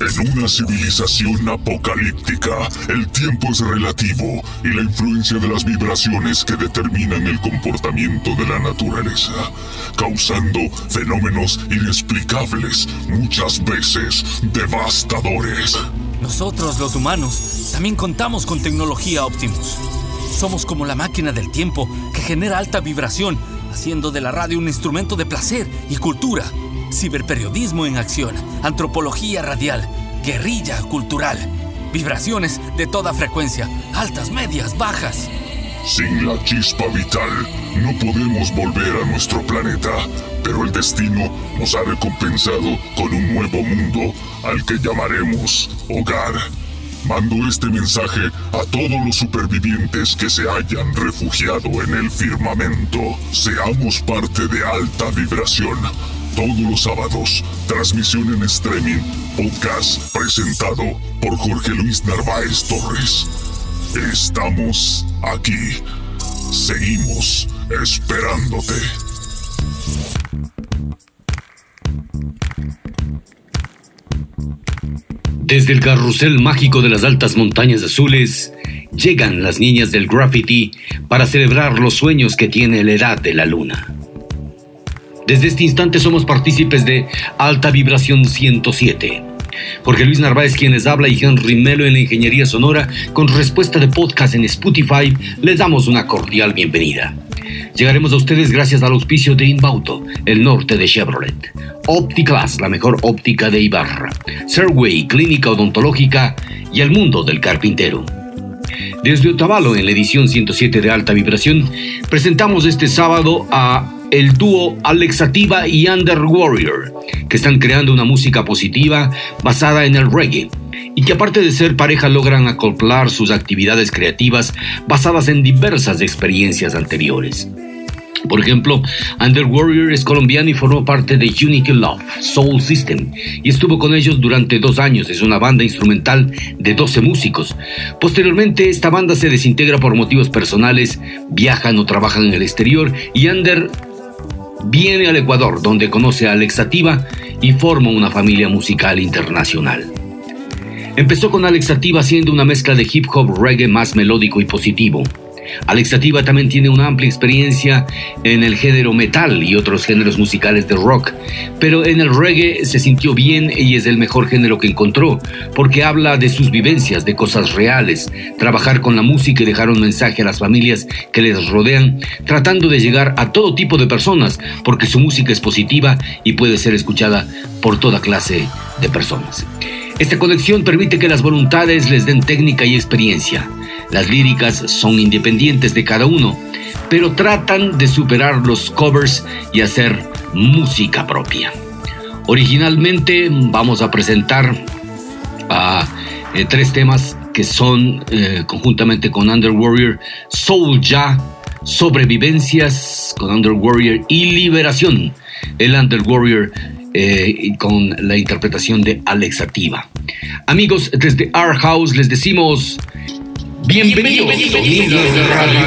En una civilización apocalíptica, el tiempo es relativo y la influencia de las vibraciones que determinan el comportamiento de la naturaleza, causando fenómenos inexplicables, muchas veces devastadores. Nosotros, los humanos, también contamos con tecnología Optimus. Somos como la máquina del tiempo que genera alta vibración, haciendo de la radio un instrumento de placer y cultura. Ciberperiodismo en acción, antropología radial, guerrilla cultural, vibraciones de toda frecuencia, altas, medias, bajas. Sin la chispa vital, no podemos volver a nuestro planeta, pero el destino nos ha recompensado con un nuevo mundo al que llamaremos hogar. Mando este mensaje a todos los supervivientes que se hayan refugiado en el firmamento. Seamos parte de alta vibración. Todos los sábados, transmisión en streaming, podcast presentado por Jorge Luis Narváez Torres. Estamos aquí. Seguimos esperándote. Desde el carrusel mágico de las altas montañas azules, llegan las niñas del graffiti para celebrar los sueños que tiene la edad de la luna. Desde este instante somos partícipes de Alta Vibración 107. Jorge Luis Narváez quienes habla y Henry Melo en la Ingeniería Sonora con respuesta de podcast en Spotify les damos una cordial bienvenida. Llegaremos a ustedes gracias al auspicio de Inbauto, el norte de Chevrolet. Opticlass, la mejor óptica de Ibarra. Serway, clínica odontológica y el mundo del carpintero. Desde Otavalo, en la edición 107 de Alta Vibración, presentamos este sábado a el dúo Alexativa y Under Warrior, que están creando una música positiva basada en el reggae y que aparte de ser pareja logran acoplar sus actividades creativas basadas en diversas experiencias anteriores. Por ejemplo, Under Warrior es colombiano y formó parte de Unity Love Soul System y estuvo con ellos durante dos años. Es una banda instrumental de 12 músicos. Posteriormente, esta banda se desintegra por motivos personales, viajan o trabajan en el exterior y Under viene al Ecuador, donde conoce a Alex Sativa y forma una familia musical internacional. Empezó con Alex Sativa haciendo una mezcla de hip hop reggae más melódico y positivo. Alex Sativa también tiene una amplia experiencia en el género metal y otros géneros musicales de rock, pero en el reggae se sintió bien y es el mejor género que encontró, porque habla de sus vivencias, de cosas reales, trabajar con la música y dejar un mensaje a las familias que les rodean, tratando de llegar a todo tipo de personas, porque su música es positiva y puede ser escuchada por toda clase de personas. Esta colección permite que las voluntades les den técnica y experiencia. Las líricas son independientes de cada uno, pero tratan de superar los covers y hacer música propia. Originalmente vamos a presentar a eh, tres temas que son eh, conjuntamente con Under Warrior Soul Ya, Sobrevivencias con Under Warrior y Liberación. El Under Warrior eh, con la interpretación de Alex Ativa. Amigos, desde Our House les decimos bienvenidos, bienvenidos de Radio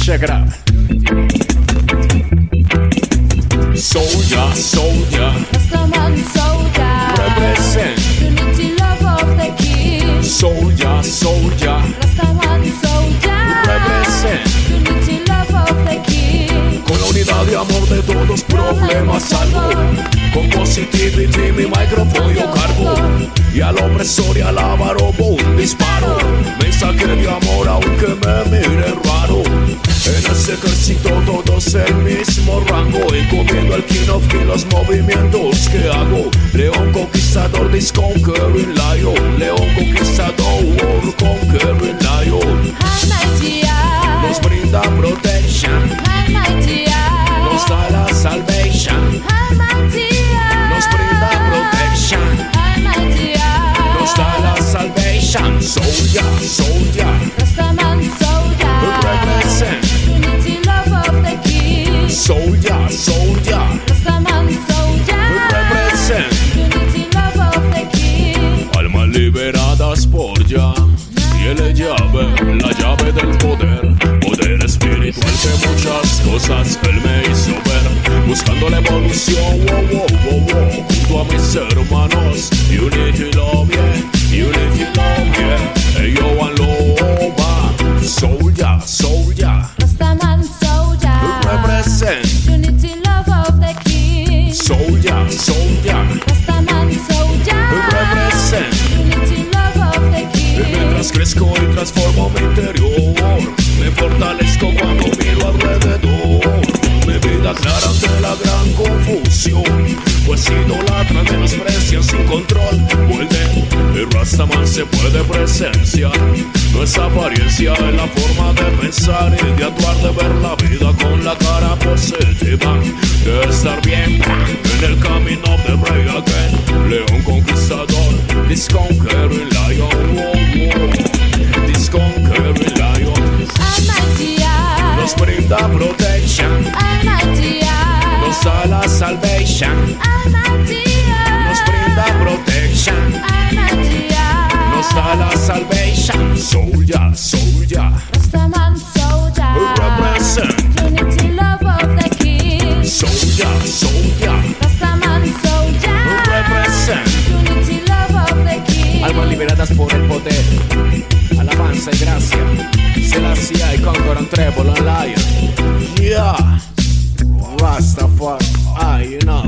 Check it out. Soldier, soldier. Rastaman soldier. Represent. Unity love of the king. Soldier, soldier. Con positivity mi micrófono yo cargo. Y al opresor y al avaro un disparo. Mensaje de amor aunque me miren raro. En ese ejército todos el mismo rango. Encomiendo al King of King los movimientos que hago. León conquistador, this conquering lion. León conquistador, conquering lion. Nos brinda protection. Nos da la salvation. Salvation. Soldier, soldier. Rastaman soldier. Represent. Unity love of the king. Soldier, soldier. Rastaman soldier. Represent. Unity love of the king. Almas liberadas por ya. Tiene llave, la llave del poder. Poder espiritual que muchas cosas él me hizo ver. buscando la evolución. Wow, wow, wow, wow. Junto a mis hermanos, Unity Love, yeah, Unity Love, yeah. Hey, yo, Aloba, Soulja, Soulja, Rastaman soldier. represent. Unity love of the king. Soulja, Soulja, Rastaman soldier. represent. Unity love of the king. Mientras crezco y transformo mi interior, me fortalezco cuando miro alrededor. Mi vida clara ante la gran confusión, pues idolatran, menosprecian sin control. Vuelve, el Rastaman se puede presenciar. No es apariencia, es la forma de pensar y de actuar, de ver la vida con la cara positiva. De estar bien en el camino de Rey Again, León conquistador, this conquering lion. This conquering lion. Nos brinda protection, nos da la salvation, Soulja, Soulja, Rastaman soldier. represent. Unity love of the king. Soulja, Soulja, Rastaman soldier. represent. Unity love of the king. Almas liberadas por el poder, alabanza y gracia. Selassie y Conqueror Treble and Lion. Yeah, Rastafari, I, know,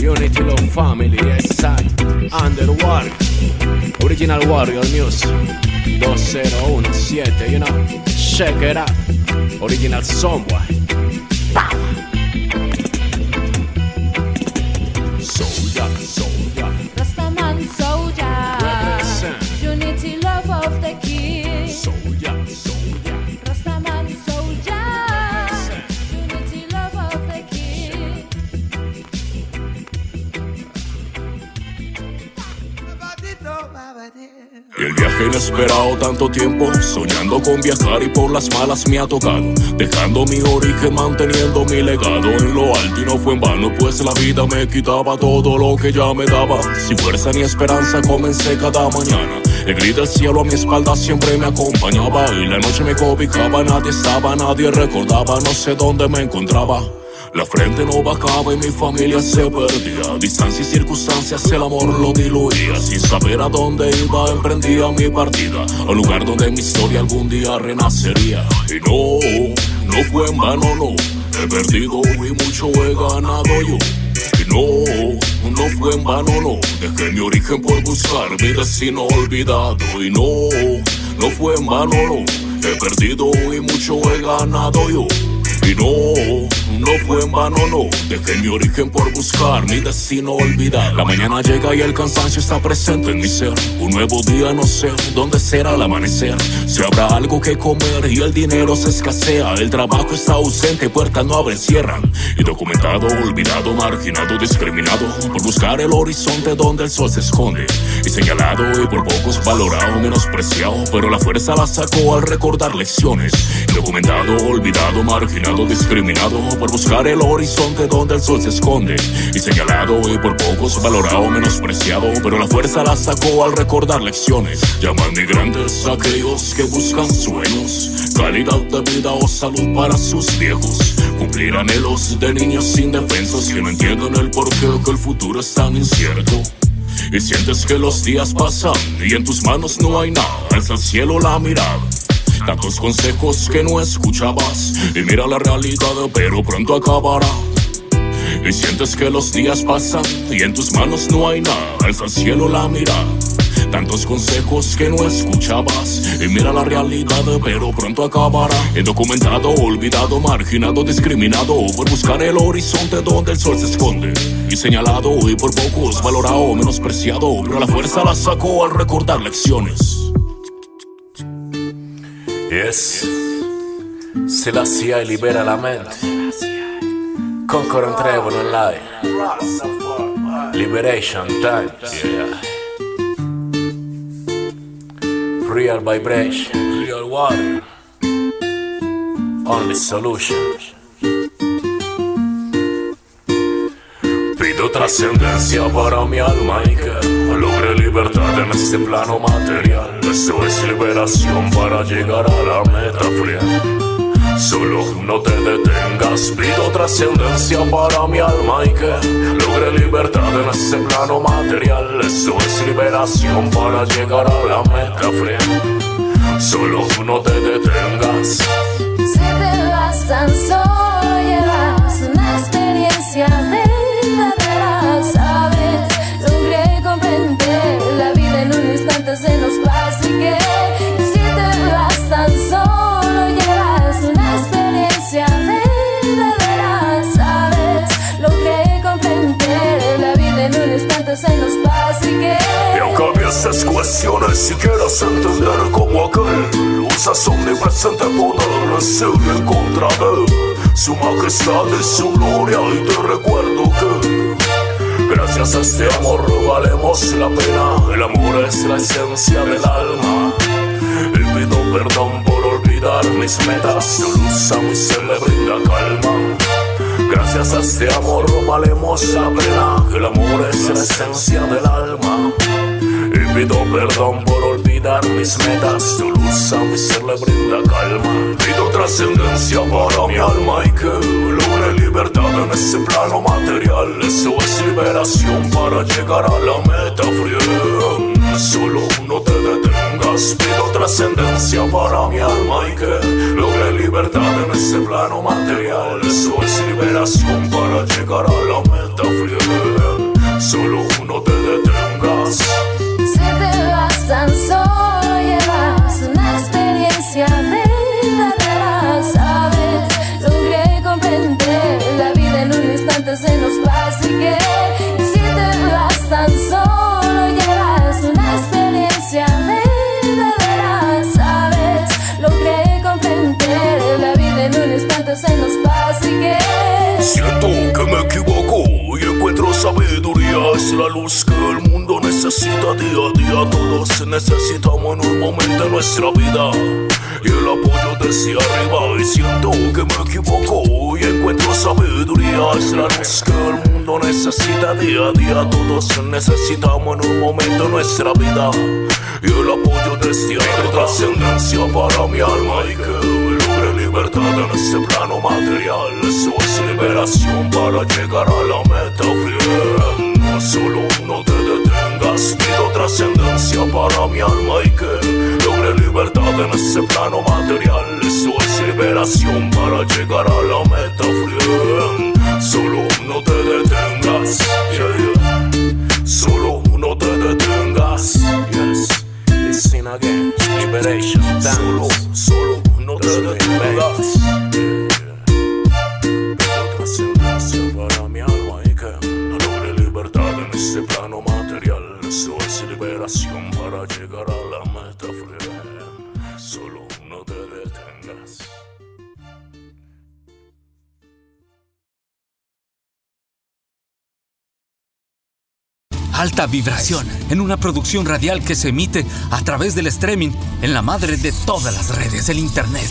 Unity Love Family, yes I, Underwater, Original Warrior Music, 2017, you know, check it out, Original Somewhere. Inesperado tanto tiempo, soñando con viajar y por las malas me ha tocado. Dejando mi origen, manteniendo mi legado en lo alto y no fue en vano, pues la vida me quitaba todo lo que ya me daba. Sin fuerza ni esperanza comencé cada mañana. El grito del cielo a mi espalda siempre me acompañaba y la noche me cobijaba, nadie estaba, nadie recordaba, no sé dónde me encontraba. La frente no bajaba y mi familia se perdía. Distancia y circunstancias, el amor lo diluía. Sin saber a dónde iba, emprendía mi partida. Al lugar donde mi historia algún día renacería. Y no, no fue en vano, no. He perdido y mucho he ganado yo. Y no, no fue en vano, no. Dejé mi origen por buscar mi destino olvidado. Y no, no fue en vano, no. He perdido y mucho he ganado yo. Y no, no fue en vano, no. Dejé mi origen por buscar mi destino olvidado. La mañana llega y el cansancio está presente en mi ser. Un nuevo día, no sé dónde será el amanecer. Si habrá algo que comer y el dinero se escasea. El trabajo está ausente, puertas no abren, cierran. Y documentado, olvidado, marginado, discriminado. Por buscar el horizonte donde el sol se esconde. Y señalado y por pocos valorado, menospreciado. Pero la fuerza la sacó al recordar lecciones. Documentado, olvidado, marginado, discriminado. Por buscar el horizonte donde el sol se esconde. Y señalado y por pocos valorado, menospreciado. Pero la fuerza la sacó al recordar lecciones. Llaman migrantes a aquellos que buscan sueños. Calidad de vida o salud para sus viejos. Cumplir anhelos de niños indefensos que no entienden el porqué que el futuro es tan incierto. Y sientes que los días pasan y en tus manos no hay nada. Alza al cielo la mirada. Tantos consejos que no escuchabas. Y mira la realidad, pero pronto acabará. Y sientes que los días pasan y en tus manos no hay nada. Alza al cielo la mirada. Tantos consejos que no escuchabas. Y mira la realidad, pero pronto acabará. Indocumentado, olvidado, marginado, discriminado. Por buscar el horizonte donde el sol se esconde. Y señalado y por pocos valorado, menospreciado. Pero la fuerza la sacó al recordar lecciones. Yes. Se la y libera la mente. And travel online. Liberation time. Yeah. Real vibration. Real water. Only solution. Pido trascendencia para mi alma y que logre libertad en este plano material. Esto es liberación para llegar a la meta fría. Solo no te detengas, pido trascendencia para mi alma y que logre libertad en ese plano material. Eso es liberación para llegar a la meta, friend. Solo no te detengas. Si te vas tan solo llevas una experiencia verdadera, veces cuestiones si quieras entender como aquel Usas omnipresente poder es contra de Su majestad y su gloria y te recuerdo que Gracias a este amor valemos la pena. El amor es la esencia del alma. Y pido perdón por olvidar mis metas. Su luz a mi ser le brinda calma. Gracias a este amor valemos la pena. El amor es la esencia del alma. Pido perdón por olvidar mis metas. Su luz a mi ser le brinda calma. Pido trascendencia para mi alma y que logre libertad en ese plano material. Eso es liberación para llegar a la meta fría. Solo no te detengas. Pido trascendencia para mi alma y que logre libertad en ese plano material. Eso es liberación para llegar a la meta fría. Solo no te detengas. Si te vas tan solo llevas una experiencia verdadera, sabes, logré comprender. La vida en un instante se nos pasa y que si te vas tan solo llevas una experiencia verdadera, sabes, logré comprender. La vida en un instante se nos pasa y que me equivoco Es la luz que el mundo necesita día a día. Todos necesitamos en un momento de nuestra vida. Y el apoyo desde arriba. Y siento que me equivoco y encuentro sabiduría. Es la luz que el mundo necesita día a día. Todos necesitamos en un momento de nuestra vida. Y el apoyo desde arriba. Trascendencia para mi alma y que logre libertad en ese plano material. Eso es liberación para llegar a la meta fría. Solo no te detengas, pido trascendencia para mi alma y que logre libertad en ese plano material. Eso es liberación para llegar a la meta fría. Solo no te detengas, yeah, yeah. Solo no te detengas. Yes, listen again, liberation. Solo, solo no te detengas. Alta vibración en una producción radial que se emite a través del streaming en la madre de todas las redes, el Internet.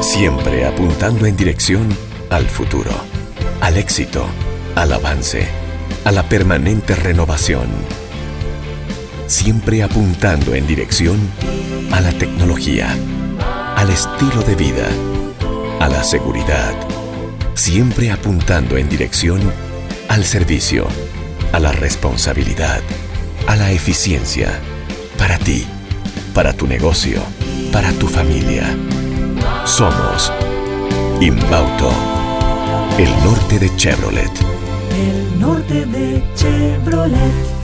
Siempre apuntando en dirección al futuro, al éxito, al avance, a la permanente renovación. Siempre apuntando en dirección a la tecnología, al estilo de vida, a la seguridad. Siempre apuntando en dirección al servicio, a la responsabilidad, a la eficiencia. Para ti, para tu negocio, para tu familia. Somos Inbauto, el norte de Chevrolet. El norte de Chevrolet.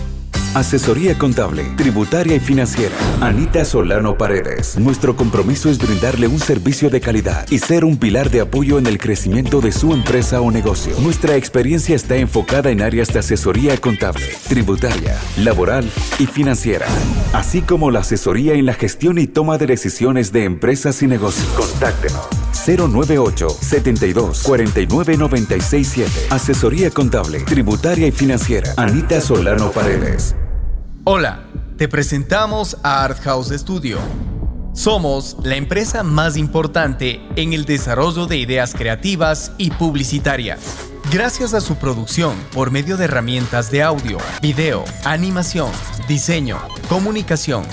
Asesoría contable, tributaria y financiera. Anita Solano Paredes. Nuestro compromiso es brindarle un servicio de calidad y ser un pilar de apoyo en el crecimiento de su empresa o negocio. Nuestra experiencia está enfocada en áreas de asesoría contable, tributaria, laboral y financiera, así como la asesoría en la gestión y toma de decisiones de empresas y negocios. Contáctenos. 098 72 49 96 7. Asesoría contable, tributaria y financiera. Anita Solano Paredes. Hola, te presentamos a Art House Studio. Somos la empresa más importante en el desarrollo de ideas creativas y publicitarias. Gracias a su producción por medio de herramientas de audio, video, animación, diseño, comunicación,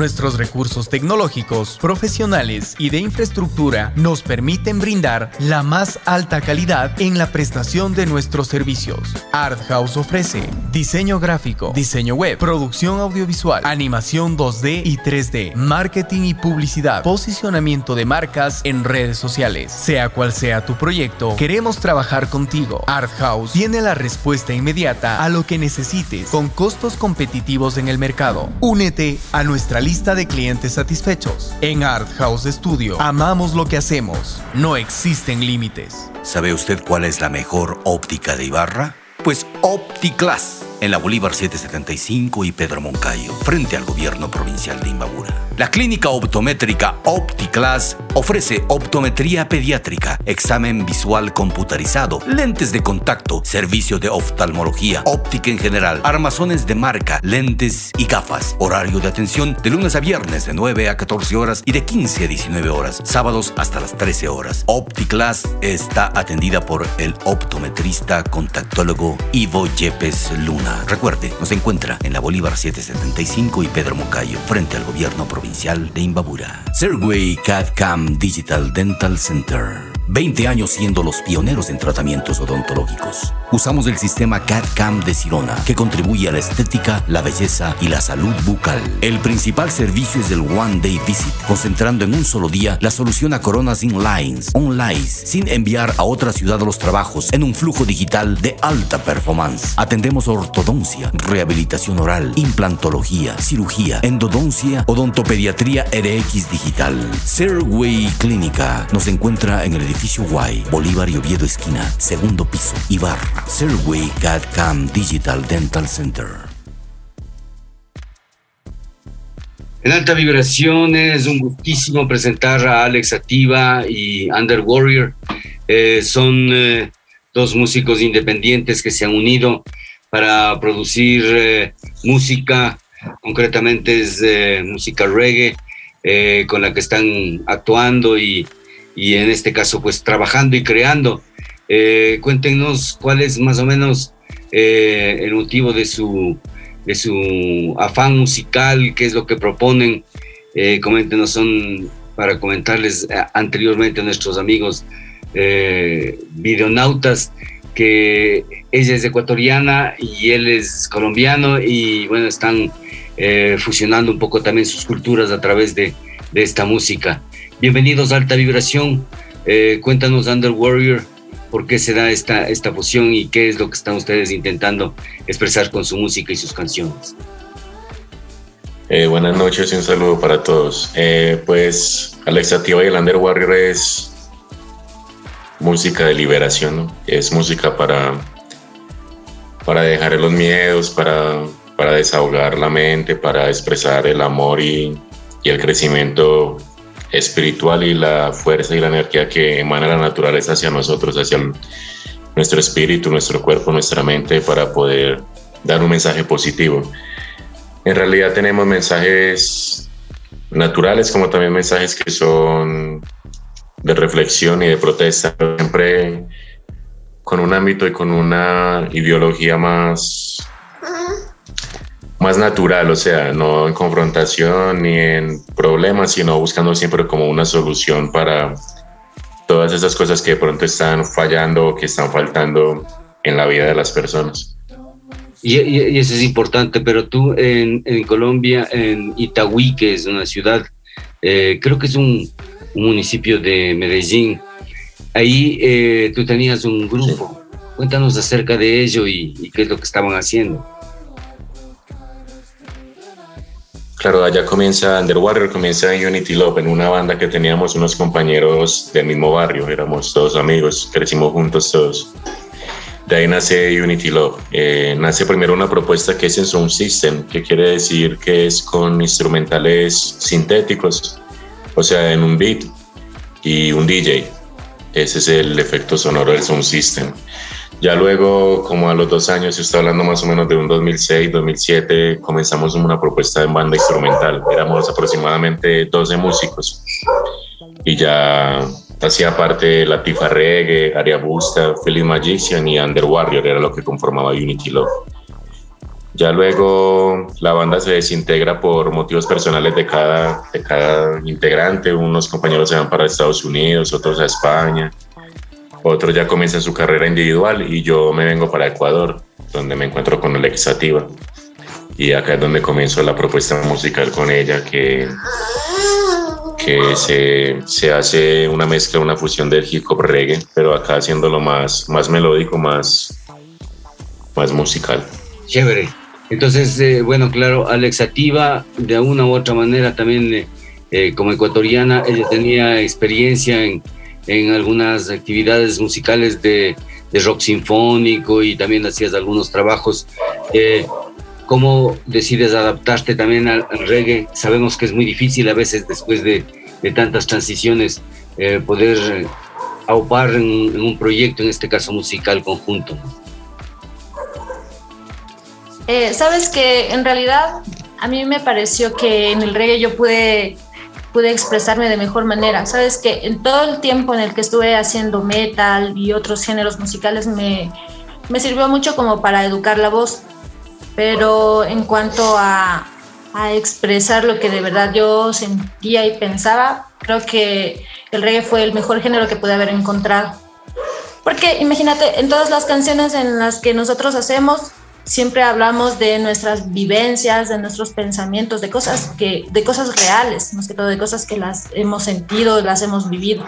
Nuestros recursos tecnológicos, profesionales y de infraestructura nos permiten brindar la más alta calidad en la prestación de nuestros servicios. Art House ofrece diseño gráfico, diseño web, producción audiovisual, animación 2D y 3D, marketing y publicidad, posicionamiento de marcas en redes sociales. Sea cual sea tu proyecto, queremos trabajar contigo. Art House tiene la respuesta inmediata a lo que necesites con costos competitivos en el mercado. Únete a nuestra lista lista de clientes satisfechos. En Art House Studio, amamos lo que hacemos. No existen límites. ¿Sabe usted cuál es la mejor óptica de Ibarra? Pues OptiClass en la Bolívar 775 y Pedro Moncayo, frente al gobierno provincial de Imbabura. La clínica optométrica OptiClass ofrece optometría pediátrica, examen visual computarizado, lentes de contacto, servicio de oftalmología, óptica en general, armazones de marca, lentes y gafas. Horario de atención de lunes a viernes de 9 a 14 horas y de 15 a 19 horas, sábados hasta las 13 horas. OptiClass está atendida por el optometrista contactólogo Ivo Yepes Luna. Recuerde, nos encuentra en la Bolívar 775 y Pedro Moncayo, frente al gobierno provincial de Imbabura. Serway CAD CAM Digital Dental Center. 20 años siendo los pioneros en tratamientos odontológicos. Usamos el sistema CAD-CAM de Sirona, que contribuye a la estética, la belleza y la salud bucal. El principal servicio es el One Day Visit, concentrando en un solo día la solución a coronas inlines, online, sin enviar a otra ciudad los trabajos en un flujo digital de alta performance. Atendemos ortodoncia, rehabilitación oral, implantología, cirugía, endodoncia, odontopediatría RX digital. Serway Clínica nos encuentra en el edificio Y, Bolívar y Oviedo Esquina, segundo piso, Ibarra, Serway CAD Digital Dental Center. En alta vibración es un gustísimo presentar a Alex Ativa y Under Warrior. Eh, son eh, dos músicos independientes que se han unido para producir eh, música, concretamente es música reggae, con la que están actuando y y en este caso pues trabajando y creando. Eh, cuéntenos cuál es más o menos eh, el motivo de su, de su afán musical, qué es lo que proponen. Eh, coméntenos, son para comentarles eh, anteriormente a nuestros amigos videonautas que ella es ecuatoriana y él es colombiano y bueno, están fusionando un poco también sus culturas a través de, de esta música. Bienvenidos a Alta Vibración. Eh, cuéntanos, Under Warrior, por qué se da esta, esta fusión y qué es lo que están ustedes intentando expresar con su música y sus canciones. Eh, buenas noches y un saludo para todos. Eh, pues Alexa Tiva y el Under Warrior es música de liberación, es música para, para dejar los miedos, para, para desahogar la mente, para expresar el amor y, y el crecimiento espiritual y la fuerza y la energía que emana la naturaleza hacia nosotros, hacia nuestro espíritu, nuestro cuerpo, nuestra mente, para poder dar un mensaje positivo. En realidad tenemos mensajes naturales como también mensajes que son de reflexión y de protesta, siempre con un ámbito y con una ideología más más natural, o sea, no en confrontación ni en problemas, sino buscando siempre como una solución para todas esas cosas que de pronto están fallando o que están faltando en la vida de las personas. Y, eso es importante, pero tú en, Colombia, en Itagüí, que es una ciudad, eh, creo que es un, municipio de Medellín, ahí eh, tú tenías un grupo. Cuéntanos acerca de ello y qué es lo que estaban haciendo. Claro, allá comienza Underwater, comienza en Unity Love, en una banda que teníamos unos compañeros del mismo barrio, éramos todos amigos, crecimos juntos todos. De ahí nace Unity Love. Eh, nace primero una propuesta que es en Sound System, que quiere decir que es con instrumentales sintéticos, o sea, en un beat y un DJ. Ese es el efecto sonoro del Sound System. Ya luego, como a los dos años, está hablando más o menos de un 2006, 2007, comenzamos una propuesta en banda instrumental. Éramos aproximadamente 12 músicos y ya hacía parte de Latifa Reggae, Aria Busta, Philly Magician y Under Warrior, era lo que conformaba Unity Love. Ya luego la banda se desintegra por motivos personales de cada, de cada integrante. Unos compañeros se van para Estados Unidos, otros a España, otros ya comienzan su carrera individual y yo me vengo para Ecuador, donde me encuentro con Alexa Tiva. Y acá es donde comienzo la propuesta musical con ella, que, que se, se hace una mezcla, una fusión del hip hop reggae, pero acá haciéndolo más, más melódico, más, más musical. Chévere. Entonces, eh, bueno, claro, Alex Ativa, de una u otra manera también eh, eh, como ecuatoriana, ella tenía experiencia en, en algunas actividades musicales de, de, rock sinfónico y también hacías algunos trabajos. ¿Cómo decides adaptarte también al, reggae? Sabemos que es muy difícil a veces después de, de tantas transiciones poder aupar en un proyecto, en este caso musical conjunto. Eh, Sabes que en realidad a mí me pareció que en el reggae yo pude, pude expresarme de mejor manera. Sabes que en todo el tiempo en el que estuve haciendo metal y otros géneros musicales me, me sirvió mucho como para educar la voz. Pero en cuanto a, a expresar lo que de verdad yo sentía y pensaba, creo que el reggae fue el mejor género que pude haber encontrado. Porque imagínate, en todas las canciones en las que nosotros hacemos, siempre hablamos de nuestras vivencias, de nuestros pensamientos, de cosas que, de cosas reales, más que todo de cosas que las hemos sentido, las hemos vivido.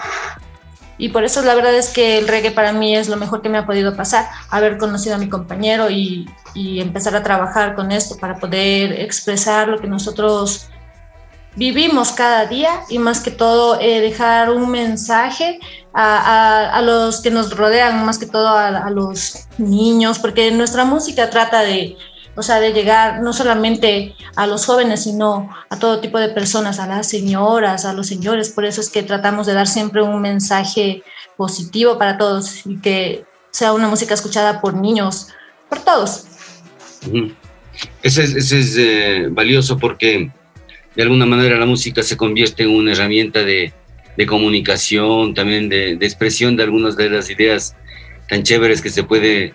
Y por eso la verdad es que el reggae para mí es lo mejor que me ha podido pasar, haber conocido a mi compañero y, y empezar a trabajar con esto para poder expresar lo que nosotros vivimos cada día y más que todo eh, dejar un mensaje a, a, los que nos rodean, más que todo a, los niños, porque nuestra música trata de, o sea, de llegar no solamente a los jóvenes, sino a todo tipo de personas, a las señoras, a los señores. Por eso es que tratamos de dar siempre un mensaje positivo para todos y que sea una música escuchada por niños, por todos. Ese es, ese es eh, valioso porque de alguna manera la música se convierte en una herramienta de, de comunicación, también de, de, expresión de algunas de las ideas tan chéveres que se puede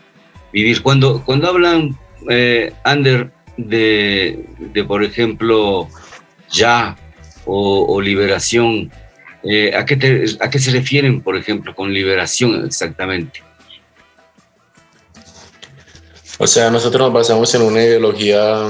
vivir. Cuando, cuando hablan, eh, Ander, de, de, por ejemplo, ya o, liberación, eh, ¿a, qué ¿a qué se refieren, por ejemplo, con liberación exactamente? O sea, nosotros nos basamos en una ideología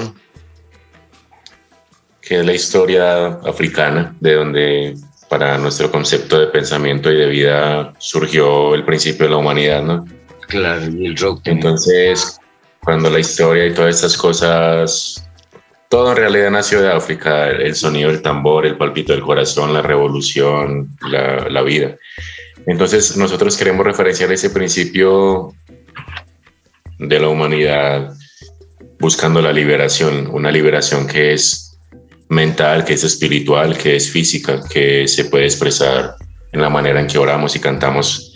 que es la historia africana, de donde para nuestro concepto de pensamiento y de vida surgió el principio de la humanidad, ¿no? Claro, y el rock. Entonces, cuando la historia y todas estas cosas, todo en realidad nació de África, el sonido del tambor, el palpito del corazón, la revolución, la, la vida. Entonces, nosotros queremos referenciar ese principio de la humanidad buscando la liberación, una liberación que es mental, que es espiritual, que es física, que se puede expresar en la manera en que oramos y cantamos,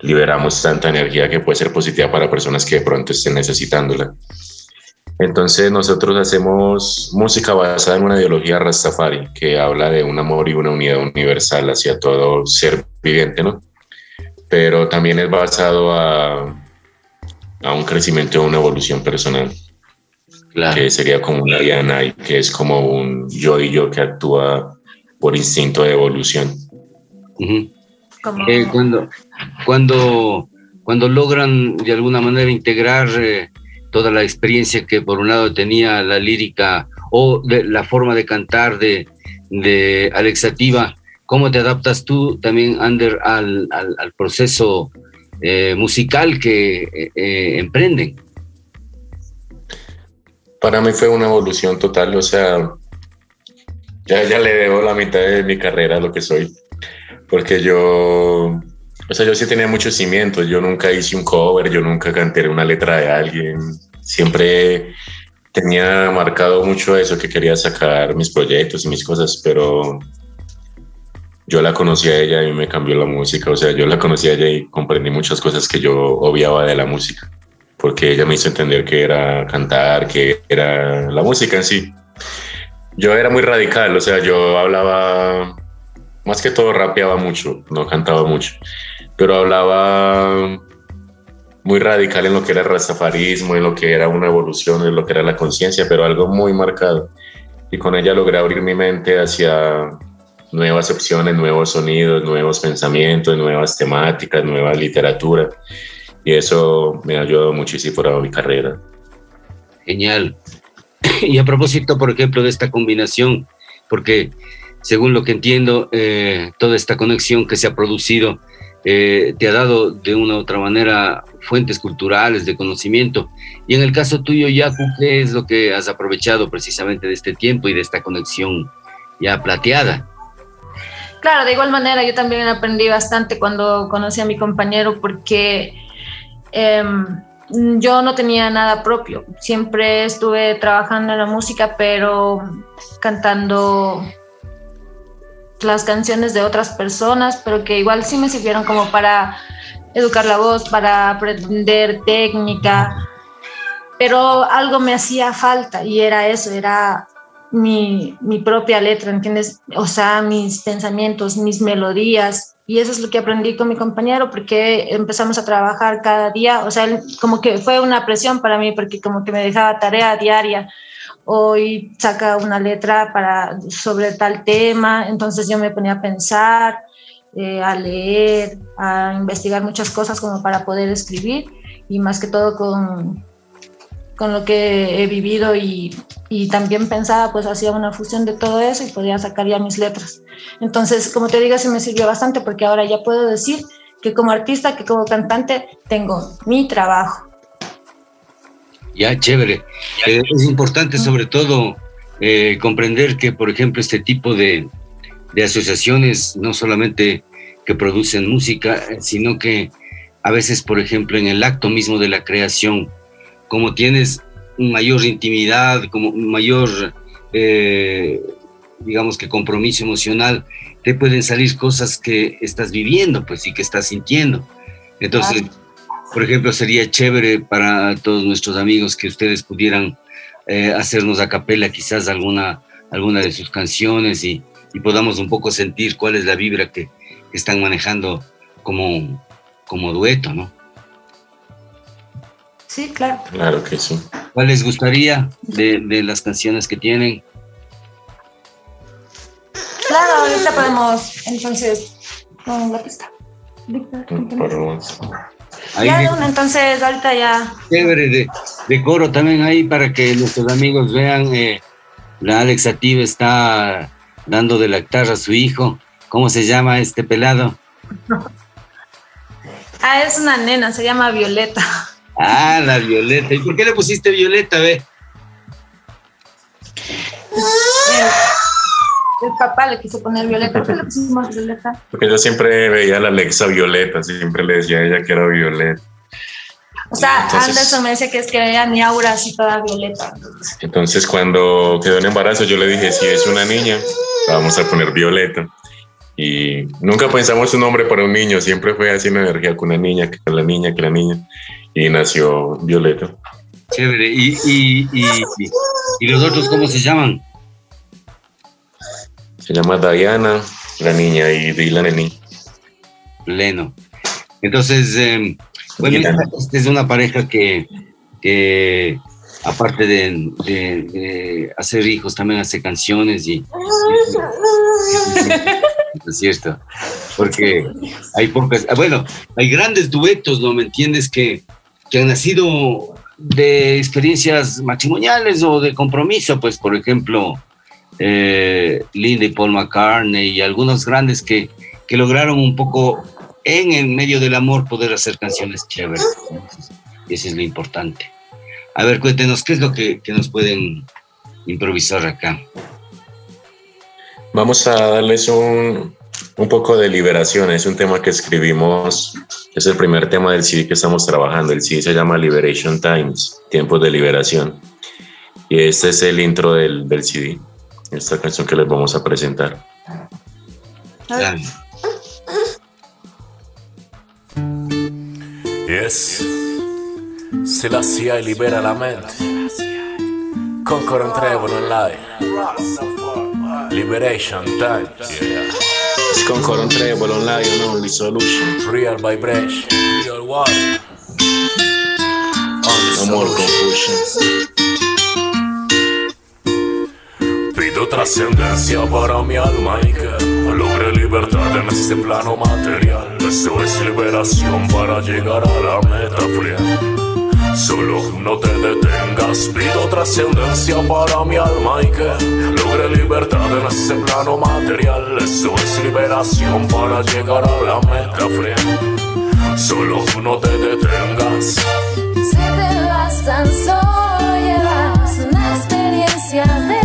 liberamos tanta energía que puede ser positiva para personas que de pronto estén necesitándola. Entonces nosotros hacemos música basada en una ideología rastafari que habla de un amor y una unidad universal hacia todo ser viviente, ¿no? Pero también es basado a, a un crecimiento y una evolución personal. Claro. que sería como una Diana y que es como un yo y yo que actúa por instinto de evolución. Uh -huh. eh, cuando, cuando, cuando logran de alguna manera integrar eh, toda la experiencia que por un lado tenía la lírica o de, la forma de cantar de, de Alexativa, ¿cómo te adaptas tú también, Ander, al, al, al proceso eh, musical que eh, emprenden? Para mí fue una evolución total, o sea, ya, ya le debo la mitad de mi carrera a lo que soy, porque yo, o sea, yo sí tenía muchos cimientos, yo nunca hice un cover, yo nunca canté una letra de alguien, siempre tenía marcado mucho eso, que quería sacar mis proyectos y mis cosas, pero yo la conocí a ella y me cambió la música, o sea, yo la conocí a ella y comprendí muchas cosas que yo obviaba de la música porque ella me hizo entender que era cantar, que era la música en sí. Yo era muy radical, o sea, yo hablaba más que todo rapeaba mucho, no cantaba mucho, pero hablaba muy radical en lo que era el rastafarismo, en lo que era una evolución, en lo que era la conciencia, pero algo muy marcado. Y con ella logré abrir mi mente hacia nuevas opciones, nuevos sonidos, nuevos pensamientos, nuevas temáticas, nueva literatura. Y eso me ha ayudado muchísimo para mi carrera. Genial. Y a propósito, por ejemplo, de esta combinación, porque según lo que entiendo, eh, toda esta conexión que se ha producido eh, te ha dado de una u otra manera fuentes culturales de conocimiento. Y en el caso tuyo, Yaku, ¿qué es lo que has aprovechado precisamente de este tiempo y de esta conexión ya plateada? Claro, de igual manera yo también aprendí bastante cuando conocí a mi compañero porque em, yo no tenía nada propio. Siempre estuve trabajando en la música, pero cantando las canciones de otras personas, pero que igual sí me sirvieron como para educar la voz, para aprender técnica, pero algo me hacía falta y era eso, era mi, mi, propia letra, ¿entiendes? O sea, mis pensamientos, mis melodías. Y eso es lo que aprendí con mi compañero porque empezamos a trabajar cada día. O sea, como que fue una presión para mí porque como que me dejaba tarea diaria hoy saca una letra para, sobre tal tema, entonces yo me ponía a pensar, eh, a leer, a investigar muchas cosas como para poder escribir y más que todo con, con lo que he vivido y, y, también pensaba, pues hacía una fusión de todo eso y podía sacar ya mis letras. Entonces, como te digo, sí me sirvió bastante porque ahora ya puedo decir que como artista, que como cantante, tengo mi trabajo ya, chévere. Eh, es importante sobre todo eh, comprender que, por ejemplo, este tipo de, de, asociaciones no solamente que producen música, sino que a veces, por ejemplo, en el acto mismo de la creación, como tienes mayor intimidad, como mayor, eh, digamos que compromiso emocional, te pueden salir cosas que estás viviendo, pues, y que estás sintiendo. Entonces, por ejemplo, sería chévere para todos nuestros amigos que ustedes pudieran eh, hacernos a capela quizás alguna, alguna de sus canciones y, podamos un poco sentir cuál es la vibra que, están manejando como, como dueto, ¿no? Sí, claro. Claro que sí. ¿Cuál les gustaría de, las canciones que tienen? Claro, ahorita podemos entonces con la pista ya, entonces ahorita ya. Chévere, de, coro también ahí para que nuestros amigos vean. Eh, la Alex Ativa está dando de lactar a su hijo. ¿Cómo se llama este pelado? ah, es una nena, se llama Violeta. Ah, la Violeta. ¿Y por qué le pusiste Violeta, ve? el papá le quiso poner Violeta. ¿Por qué le pusimos Violeta? Porque yo siempre veía a la Alexa Violeta, siempre le decía a ella que era Violeta. O sea, Anderson me decía que es que veía ni aura así toda violeta. Entonces, cuando quedó en embarazo, yo le dije: si es una niña, vamos a poner Violeta. Y nunca pensamos un nombre para un niño, siempre fue así una energía con una niña, que la niña, que la niña. Y nació Violeta. Chévere. ¿Y, y, y, y los otros cómo se llaman? Se llama Diana, la niña, y Dylan, el niño. Leno. Entonces, em, bueno, esta, es una pareja que, aparte de, hacer hijos, también hace canciones y... es cierto, porque hay pocas... Ah, hay grandes duetos, ¿no? ¿Me entiendes? Que, que han nacido de experiencias matrimoniales o de compromiso, pues, por ejemplo eh, Linda y Paul McCartney y algunos grandes que, que lograron un poco en el medio del amor poder hacer canciones chéveres. Y eso es lo importante. A ver, cuéntenos, ¿qué es lo que, que, nos pueden improvisar acá? Vamos a darles un, un poco de liberación. Es un tema que escribimos, es el primer tema del CD que estamos trabajando. El CD se llama Liberation Times, Tiempos de Liberación. Y este es el intro del, del CD esta canción que les vamos a presentar. Yes. Se la CIA libera la mente. Concord Trevor online. Liberation Time. Es con Coron Treble Online, no, Solution. Real vibration, real water. No more confusion. Pido trascendencia para mi alma y que logre libertad en este plano material. Esto es liberación para llegar a la meta fría. Solo no te detengas, pido trascendencia para mi alma y que logre libertad en este plano material. Esto es liberación para llegar a la meta fría. Solo no te detengas. Si te vas tan solo, llevas una experiencia verdadera,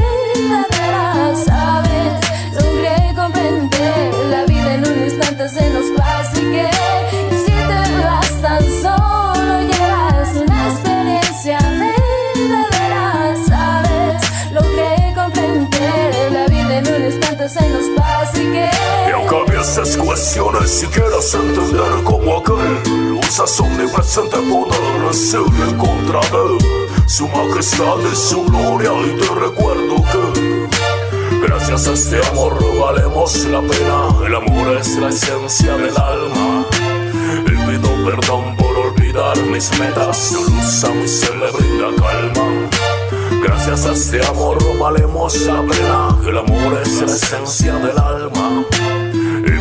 veces cuestiones si quieras entender como aquel. Usas omnipresente poder es el en contra de Su majestad y su gloria. Y te recuerdo que Gracias a este amor valemos la pena. El amor es la esencia del alma. Y pido perdón por olvidar mis metas. Su luz a mi ser le brinda calma. Gracias a este amor valemos la pena. El amor es la esencia del alma.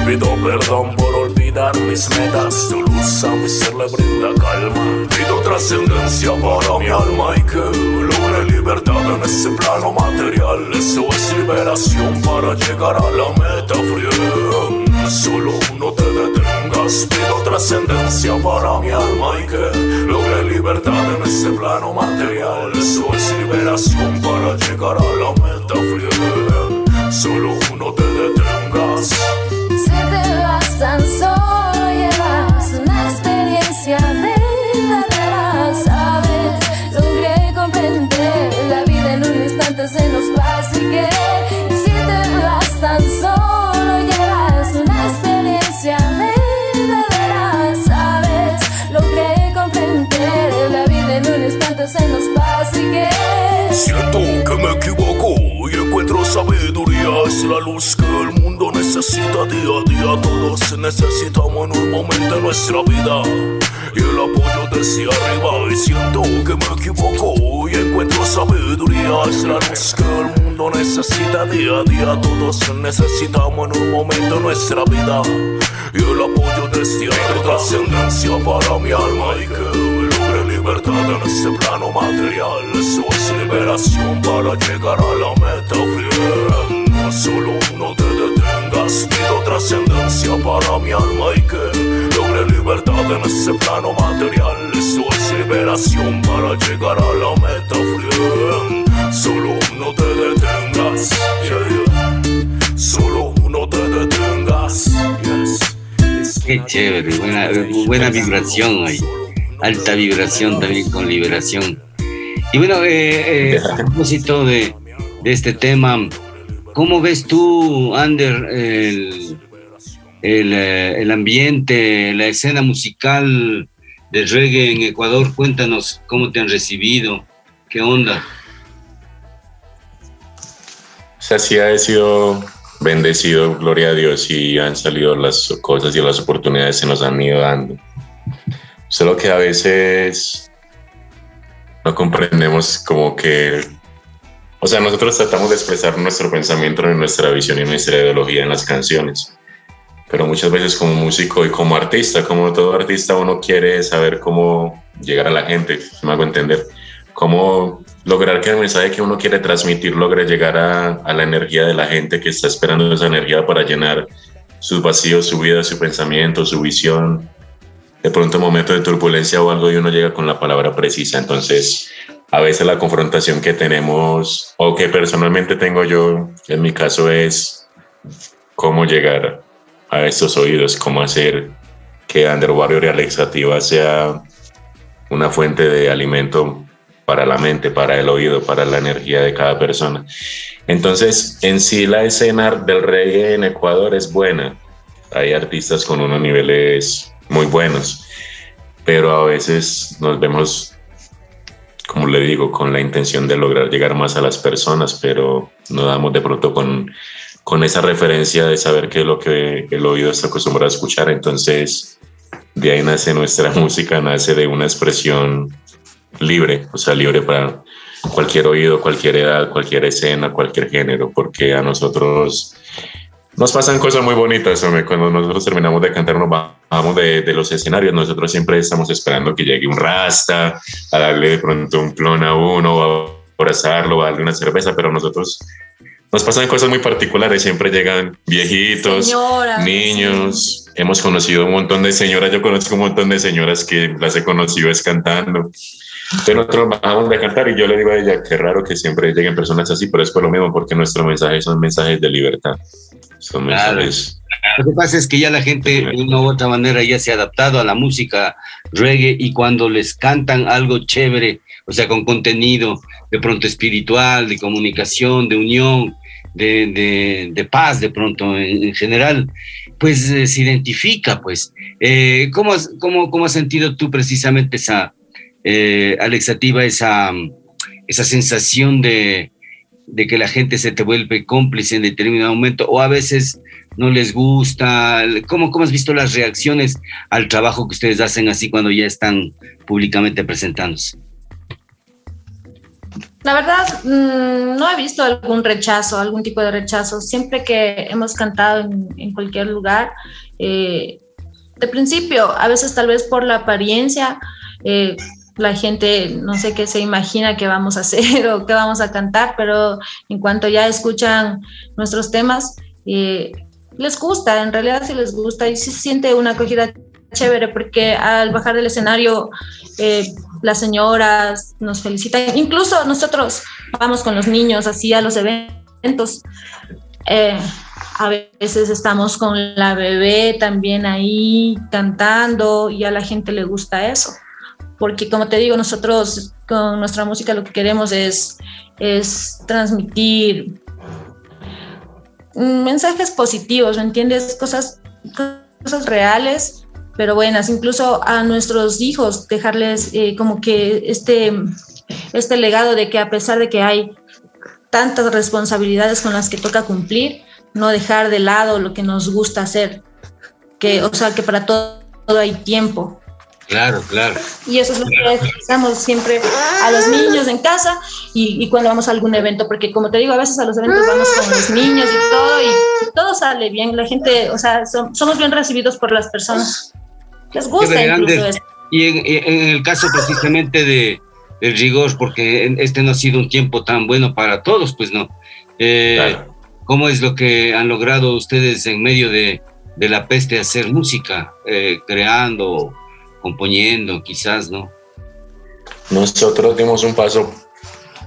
Pido perdón por olvidar mis metas. Tu luz a mi ser le brinda calma. Pido trascendencia para mi alma y que logre libertad en ese plano material. Eso es liberación para llegar a la meta fría. Solo no te detengas. Pido trascendencia para mi alma y que logre libertad en ese plano material. Eso es liberación para llegar a la meta fría. Solo no te detengas. Tan solo, llevas una experiencia verdadera, sabes. Logré comprender la vida en un instante se nos pasa y que si te vas tan solo, llevas una experiencia verdadera, sabes. Logré comprender la vida en un instante se nos pasa y que Siento que me equivoco y encuentro sabiduría. Es la luz que necesita día a día. Todos necesitamos en un momento de nuestra vida. Y el apoyo desde arriba. Y siento que me equivoco y encuentro sabiduría. Es la luz que el mundo necesita día a día. Todos necesitamos en un momento de nuestra vida. Y el apoyo desde arriba. Trascendencia para mi alma y que libertad en este plano material. Eso es liberación para llegar a la meta fría. Solo no te pido trascendencia para mi alma y que logre libertad en este plano material. Eso es liberación para llegar a la meta fría. Solo no te detengas, yeah, yeah. solo no te detengas. Yes. Qué chévere, buena, buena vibración ahí. Alta vibración también con liberación. Y bueno, eh, eh, a propósito de, de este tema, ¿cómo ves tú, Ander, el, el, eh, el ambiente, la escena musical del reggae en Ecuador? Cuéntanos cómo te han recibido, qué onda. O sea, sí ha sido bendecido, gloria a Dios, y han salido las cosas y las oportunidades se nos han ido dando. Solo que a veces no comprendemos como que, o sea, nosotros tratamos de expresar nuestro pensamiento en nuestra visión y nuestra ideología en las canciones, pero muchas veces como músico y como artista, como todo artista, uno quiere saber cómo llegar a la gente, me hago entender, cómo lograr que el mensaje que uno quiere transmitir logre llegar a, a la energía de la gente que está esperando esa energía para llenar sus vacíos, su vida, su pensamiento, su visión, de pronto momento de turbulencia o algo y uno llega con la palabra precisa. Entonces, a veces la confrontación que tenemos o que personalmente tengo yo, en mi caso, es cómo llegar a estos oídos, cómo hacer que Under Warrior y Alexativa sea una fuente de alimento para la mente, para el oído, para la energía de cada persona. Entonces, en sí la escena del reggae en Ecuador es buena. Hay artistas con unos niveles muy buenos, pero a veces nos vemos, como le digo, con la intención de lograr llegar más a las personas, pero no damos de pronto con, con esa referencia de saber qué es lo que el oído está acostumbrado a escuchar. Entonces, de ahí nace nuestra música, nace de una expresión libre, o sea, libre para cualquier oído, cualquier edad, cualquier escena, cualquier género, porque a nosotros nos pasan cosas muy bonitas, hombre. Cuando nosotros terminamos de cantar, nos bajamos de, de, los escenarios. Nosotros siempre estamos esperando que llegue un rasta, a darle de pronto un plon a uno, a abrazarlo, a darle una cerveza, pero nosotros nos pasan cosas muy particulares. Siempre llegan viejitos, niños. Hemos conocido un montón de señoras. Yo conozco un montón de señoras que las he conocido es cantando. Entonces nosotros bajamos de cantar y yo le digo a ella, qué raro que siempre lleguen personas así, pero es por lo mismo, porque nuestros mensajes son mensajes de libertad. Son mensajes... Lo que pasa es que ya la gente de una u otra manera ya se ha adaptado a la música reggae y cuando les cantan algo chévere, o sea, con contenido de pronto espiritual, de comunicación, de unión, de, de, de paz de pronto en, general, pues eh, se identifica, pues. Eh, ¿cómo, has, cómo, ¿Cómo has sentido tú precisamente esa, eh, Alexativa, esa, esa sensación de, de que la gente se te vuelve cómplice en determinado momento o a veces no les gusta? ¿Cómo, ¿Cómo has visto las reacciones al trabajo que ustedes hacen así cuando ya están públicamente presentándose? La verdad, mmm, no he visto algún rechazo, algún tipo de rechazo. Siempre que hemos cantado en, en cualquier lugar, eh, de principio, a veces tal vez por la apariencia, eh, la gente no sé qué se imagina que vamos a hacer o qué vamos a cantar, pero en cuanto ya escuchan nuestros temas, eh, les gusta, en realidad sí les gusta y se siente una acogida chévere porque al bajar del escenario eh, las señoras nos felicitan, incluso nosotros vamos con los niños así a los eventos. Eh, a veces estamos con la bebé también ahí cantando y a la gente le gusta eso. Porque como te digo, nosotros con nuestra música lo que queremos es, es transmitir mensajes positivos, ¿me entiendes? Cosas, cosas reales pero buenas, incluso a nuestros hijos, dejarles eh, como que este, este legado de que a pesar de que hay tantas responsabilidades con las que toca cumplir, no dejar de lado lo que nos gusta hacer, que, o sea, que para todo, todo hay tiempo. Claro, claro. Y eso es lo que explicamos siempre a los niños en casa y, y, cuando vamos a algún evento, porque como te digo, a veces a los eventos vamos con los niños y todo, y todo sale bien, la gente, o sea, son, somos bien recibidos por las personas. Les gusta incluso Y en, en, el caso precisamente de, del rigor, porque este no ha sido un tiempo tan bueno para todos, pues no. Eh, claro. ¿Cómo es lo que han logrado ustedes en medio de, de la peste hacer música, eh, creando, componiendo, quizás, no? Nosotros dimos un paso,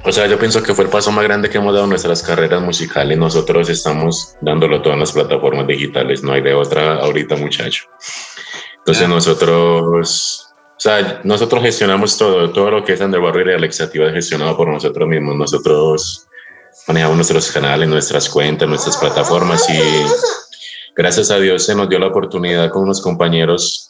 o sea, yo pienso que fue el paso más grande que hemos dado en nuestras carreras musicales. Nosotros estamos dándolo todo en las plataformas digitales, no hay de otra ahorita, muchacho. Entonces nosotros, o sea, nosotros gestionamos todo, todo lo que es Underwater y Alexativa es gestionado por nosotros mismos. Nosotros manejamos nuestros canales, nuestras cuentas, nuestras plataformas y gracias a Dios se nos dio la oportunidad con unos compañeros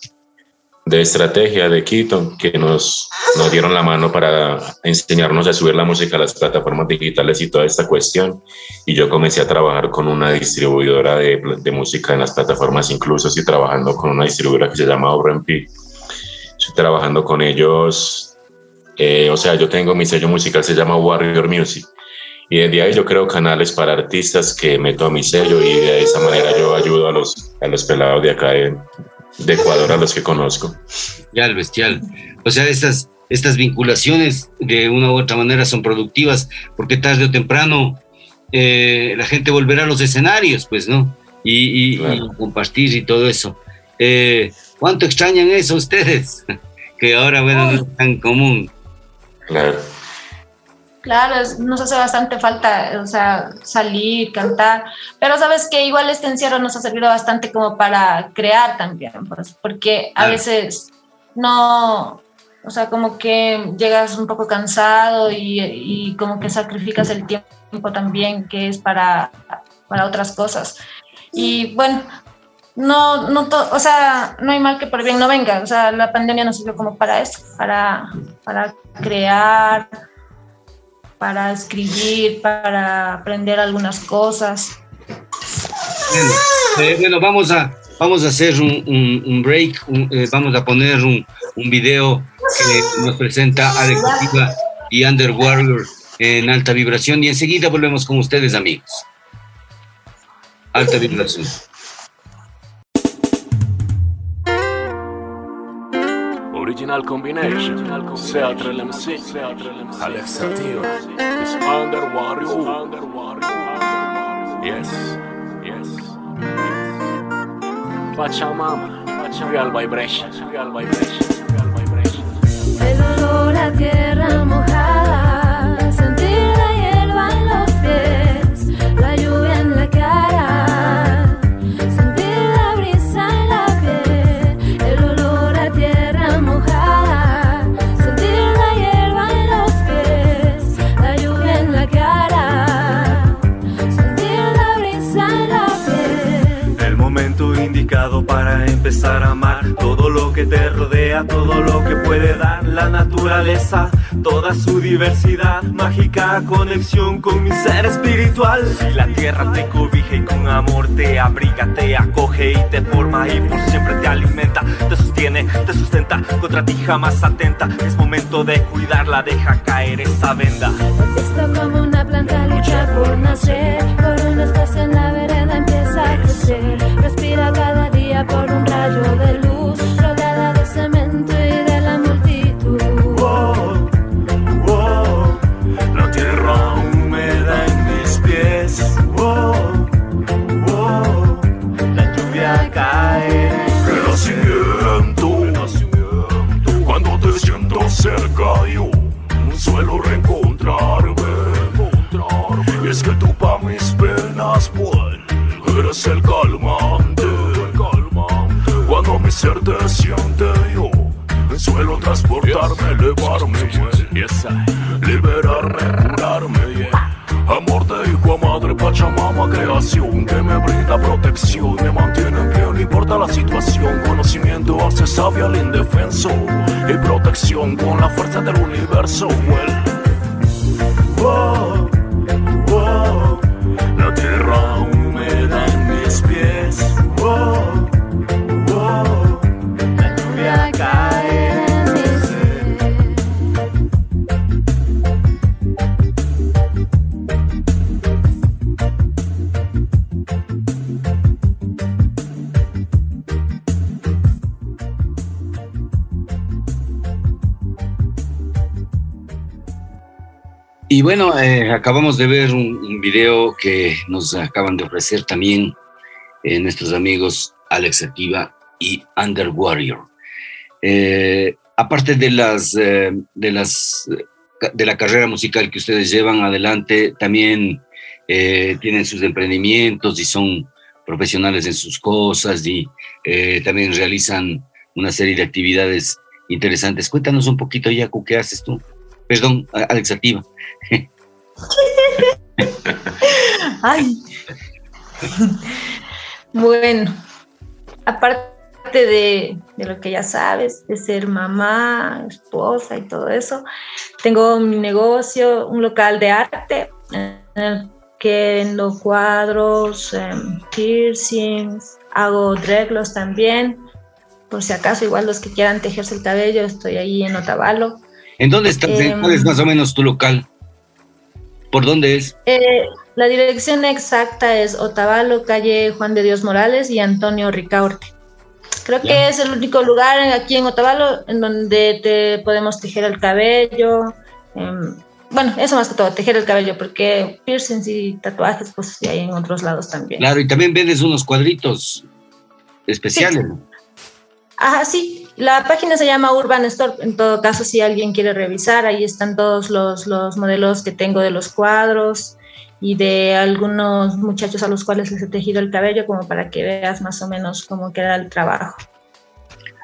de estrategia de Quito que nos, nos dieron la mano para enseñarnos a subir la música a las plataformas digitales y toda esta cuestión. Y yo comencé a trabajar con una distribuidora de, de música en las plataformas, incluso estoy trabajando con una distribuidora que se llama ORMP. Estoy trabajando con ellos, eh, o sea, yo tengo mi sello musical, se llama Warrior Music. Y desde ahí yo creo canales para artistas que meto a mi sello y de esa manera yo ayudo a los, a los pelados de acá de, de Ecuador a los que conozco. Ya, bestial. O sea, estas, estas vinculaciones de una u otra manera son productivas porque tarde o temprano eh, la gente volverá a los escenarios, pues, ¿no? Y, y, claro. y compartir y todo eso. Eh, ¿Cuánto extrañan eso ustedes? que ahora, bueno, no es tan común. Claro. Claro, nos hace bastante falta, o sea, salir, cantar, pero sabes que igual este encierro nos ha servido bastante como para crear también, pues, porque a veces no, o sea, como que llegas un poco cansado y, y como que sacrificas el tiempo también que es para, para otras cosas. Y bueno, no, no, o sea, no hay mal que por bien no venga, o sea, la pandemia nos sirvió como para eso, para, para crear, para escribir, para aprender algunas cosas. Eh, bueno, vamos a, vamos a hacer un, break, eh, vamos a poner un, video que nos presenta Alex y Under Warrior en alta vibración y enseguida volvemos con ustedes amigos. Alta vibración. Original combination. Seattle MC. Alex Sativa. It's Under Warrior. Yes. Yes. Pachamama. Real vibration. Real vibration. Real vibration. El olor a tierra mojada, momento indicado para empezar a amar todo lo que te rodea, todo lo que puede dar la naturaleza, toda su diversidad, mágica conexión con mi ser espiritual. Si la tierra te cobija y con amor te abriga, te acoge y te forma y por siempre te alimenta, te sostiene, te sustenta, contra ti jamás atenta. Es momento de cuidarla, deja caer esa venda. Esto como una planta lucha por nacer, por un espacio en la vereda empieza a crecer. Día por un rayo de luz, rodeada de cemento y de la multitud. Wow, wow, la tierra húmeda en mis pies. Wow, wow, la lluvia cae. Renacimiento. Cuando te siento cerca yo suelo reencontrarme. Y es que tú pa' mis penas, pues, eres el calmante. Siente yo suelo transportarme, elevarme, liberarme, curarme. Amor de hijo a madre, Pachamama, creación que me brinda protección, me mantiene en pie, no importa la situación. Conocimiento hace sabio al indefenso y protección con la fuerza del universo. Well, Wow, wow, la tierra húmeda en mis pies. Y bueno, eh, acabamos de ver un, video que nos acaban de ofrecer también eh, nuestros amigos Alex Activa y Under Warrior. Eh, aparte de las, de las de la carrera musical que ustedes llevan adelante, también tienen sus emprendimientos y son profesionales en sus cosas y también realizan una serie de actividades interesantes. Cuéntanos un poquito, Yacu, ¿qué haces tú? Perdón, a- Alex Activa. Ay. Bueno, aparte de, de lo que ya sabes, de ser mamá, esposa y todo eso, tengo mi negocio, un local de arte en el que vendo cuadros, em, piercings, hago dreadlocks también. Por si acaso, igual los que quieran tejerse el cabello, estoy ahí en Otavalo. ¿En dónde está? Em, ¿Cuál es más o menos tu local? ¿Por dónde es? Eh, la dirección exacta es Otavalo, calle Juan de Dios Morales y Antonio Ricaurte. Creo Ya. que es el único lugar aquí en Otavalo en donde te podemos tejer el cabello. em, bueno, eso más que todo, tejer el cabello, porque piercings y tatuajes, pues sí hay en otros lados también. Claro, y también vendes unos cuadritos especiales. ¿no? Ajá, sí. La página se llama Urban Store. En todo caso, si alguien quiere revisar, ahí están todos los, los modelos que tengo de los cuadros y de algunos muchachos a los cuales les he tejido el cabello, como para que veas más o menos cómo queda el trabajo.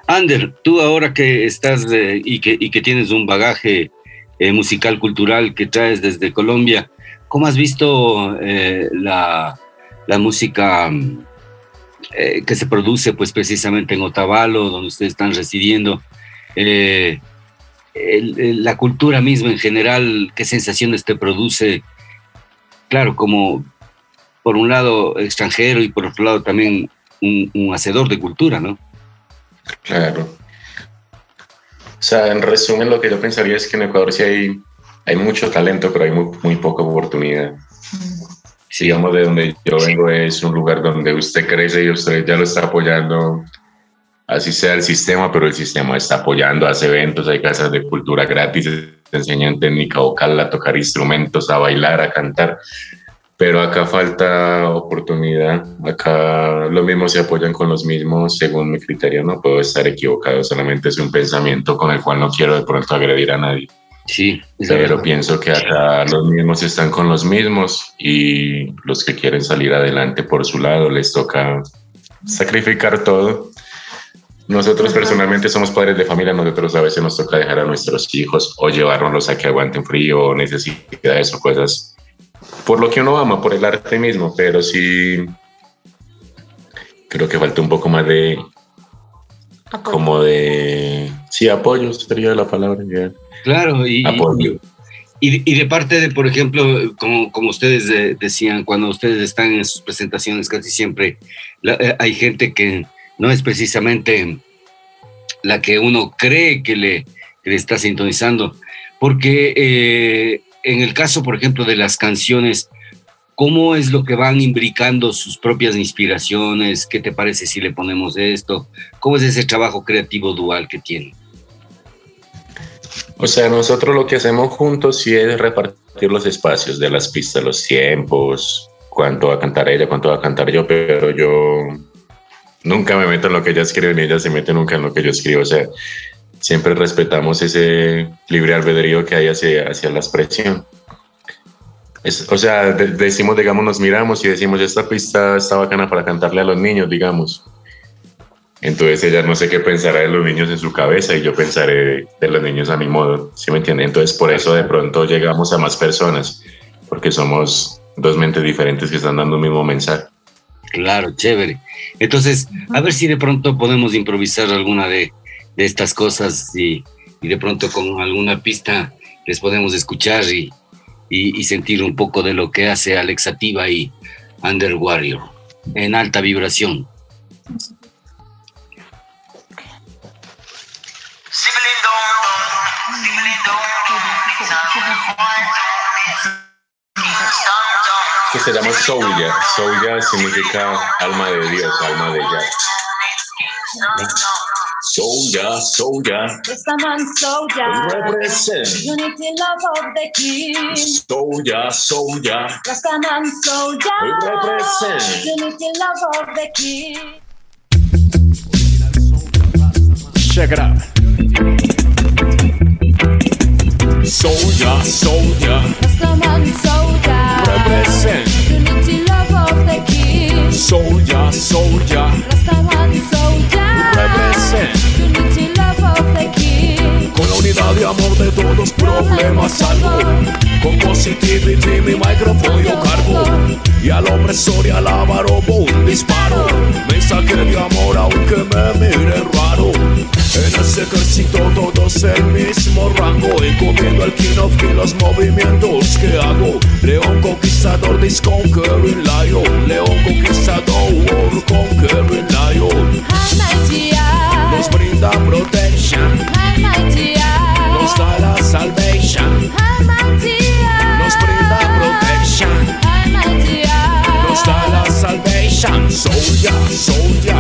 Ander, tú ahora que estás y, que, y que tienes un bagaje eh, musical, cultural que traes desde Colombia, ¿cómo has visto eh, la, la música mm, eh, que se produce pues precisamente en Otavalo, donde ustedes están residiendo? Eh, la cultura misma en general, ¿qué sensaciones te produce? Claro, como por un lado extranjero y por otro lado también un, un hacedor de cultura, ¿no? Claro. O sea, en resumen, lo que yo pensaría es que en Ecuador sí hay, hay mucho talento, pero hay muy, muy poca oportunidad. Digamos, de donde yo vengo es un lugar donde usted crece y usted ya lo está apoyando, así sea el sistema, pero el sistema está apoyando, hace eventos, hay casas de cultura gratis, te enseñan técnica vocal, a tocar instrumentos, a bailar, a cantar pero acá falta oportunidad. Acá lo mismo se apoyan con los mismos, según mi criterio, no puedo estar equivocado, solamente es un pensamiento con el cual no quiero de pronto agredir a nadie. Sí, pero pienso que acá los mismos están con los mismos y los que quieren salir adelante por su lado les toca sacrificar todo. Nosotros personalmente somos padres de familia, nosotros a veces nos toca dejar a nuestros hijos o llevárnoslos a que aguanten frío o necesidades o cosas por lo que uno ama, por el arte mismo, pero sí creo que falta un poco más de como de sí apoyo sería la palabra claro y, Y, de parte de por ejemplo como, como ustedes decían cuando ustedes están en sus presentaciones casi siempre eh, hay gente que no es precisamente la que uno cree que le, que le está sintonizando porque eh, en el caso, por ejemplo, de las canciones, ¿cómo es lo que van imbricando sus propias inspiraciones? ¿Qué te parece si le ponemos esto? ¿Cómo es ese trabajo creativo dual que tienen? O sea, nosotros lo que hacemos juntos sí es repartir los espacios de las pistas, los tiempos, cuánto va a cantar ella, cuánto va a cantar yo, pero yo nunca me meto en lo que ella escribe ni ella se mete nunca en lo que yo escribo. O sea, siempre respetamos ese libre albedrío que hay hacia, hacia la expresión. o sea, decimos, digamos, nos miramos y decimos, esta pista está bacana para cantarle a los niños, digamos. Entonces ella no sé qué pensará de los niños en su cabeza y yo pensaré de los niños a mi modo, ¿sí me entiende? Entonces por eso de pronto llegamos a más personas, porque somos dos mentes diferentes que están dando un mismo mensaje. Claro, chévere. Entonces, a ver si de pronto podemos improvisar alguna de, de estas cosas y, de pronto con alguna pista les podemos escuchar y, y, sentir un poco de lo que hace Alexativa y Under Warrior en alta vibración. Que se llama Souya. Souya significa alma de Dios, alma de Yah. Soldier, soldier. Rastaman soldier. Represent. Unity love of the king. Soldier, soldier. Rastaman soldier. Represent. Unity love of the king. Check it out. Soldier, soldier. Rastaman soldier. Represent. Unity love of the king. Soldier, soldier. Rastaman soldier. Represent. Unity love of the king. Con la unidad de amor de todos problemas salvo. Con positivity mi micrófono yo cargo. Y al opresor y al avaro un disparo. Mensaje de amor aunque me miren raro. En ese ejército todos el mismo rango. Encomiendo al king of king los movimientos que hago. León conquistador, this conquering lion. León conquistador, conquering lion. Nos brinda protection. Nos da la salvation. Nos brinda protection. Nos da la salvation. Soldier, soldier.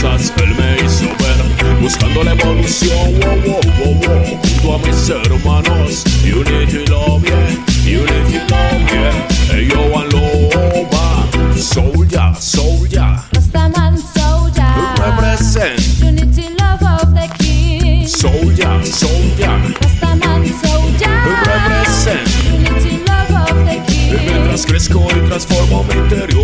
Cosas él me hizo ver. Buscando la evolución, wow, wow, wow. Junto a mis hermanos. Unity love, yeah. Unity love, yeah. Ello and loba. Soldier, soldier. Rastaman soldier. Represent. Unity love of the king. Soldier, soldier. Rastaman soldier. Represent. Unity love of the Y king. mientras crezco y transformo mi interior,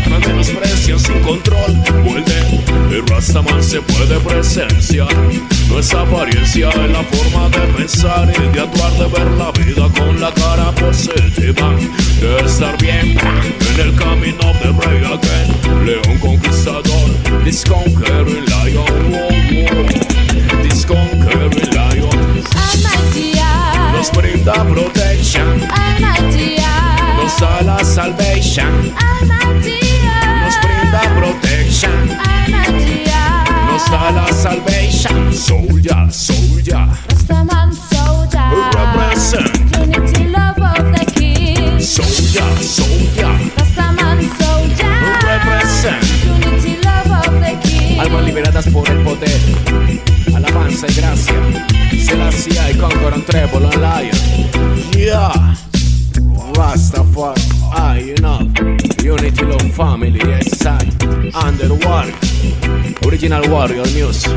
idolatran, menosprecian sin control. Vuelve, el Rastaman se puede presenciar. No es apariencia, es la forma de pensar y de actuar, de ver la vida con la cara positiva. De estar bien en el camino de Rey Again, León Conquistador, this conquering lion. Oh, Alabanza y gracia. Selassie y Conquer on Treble on Lion. Yeah. Rastafari, I, you know. Unity Love Family, yes, I. Under Warrior. Original Warrior Music.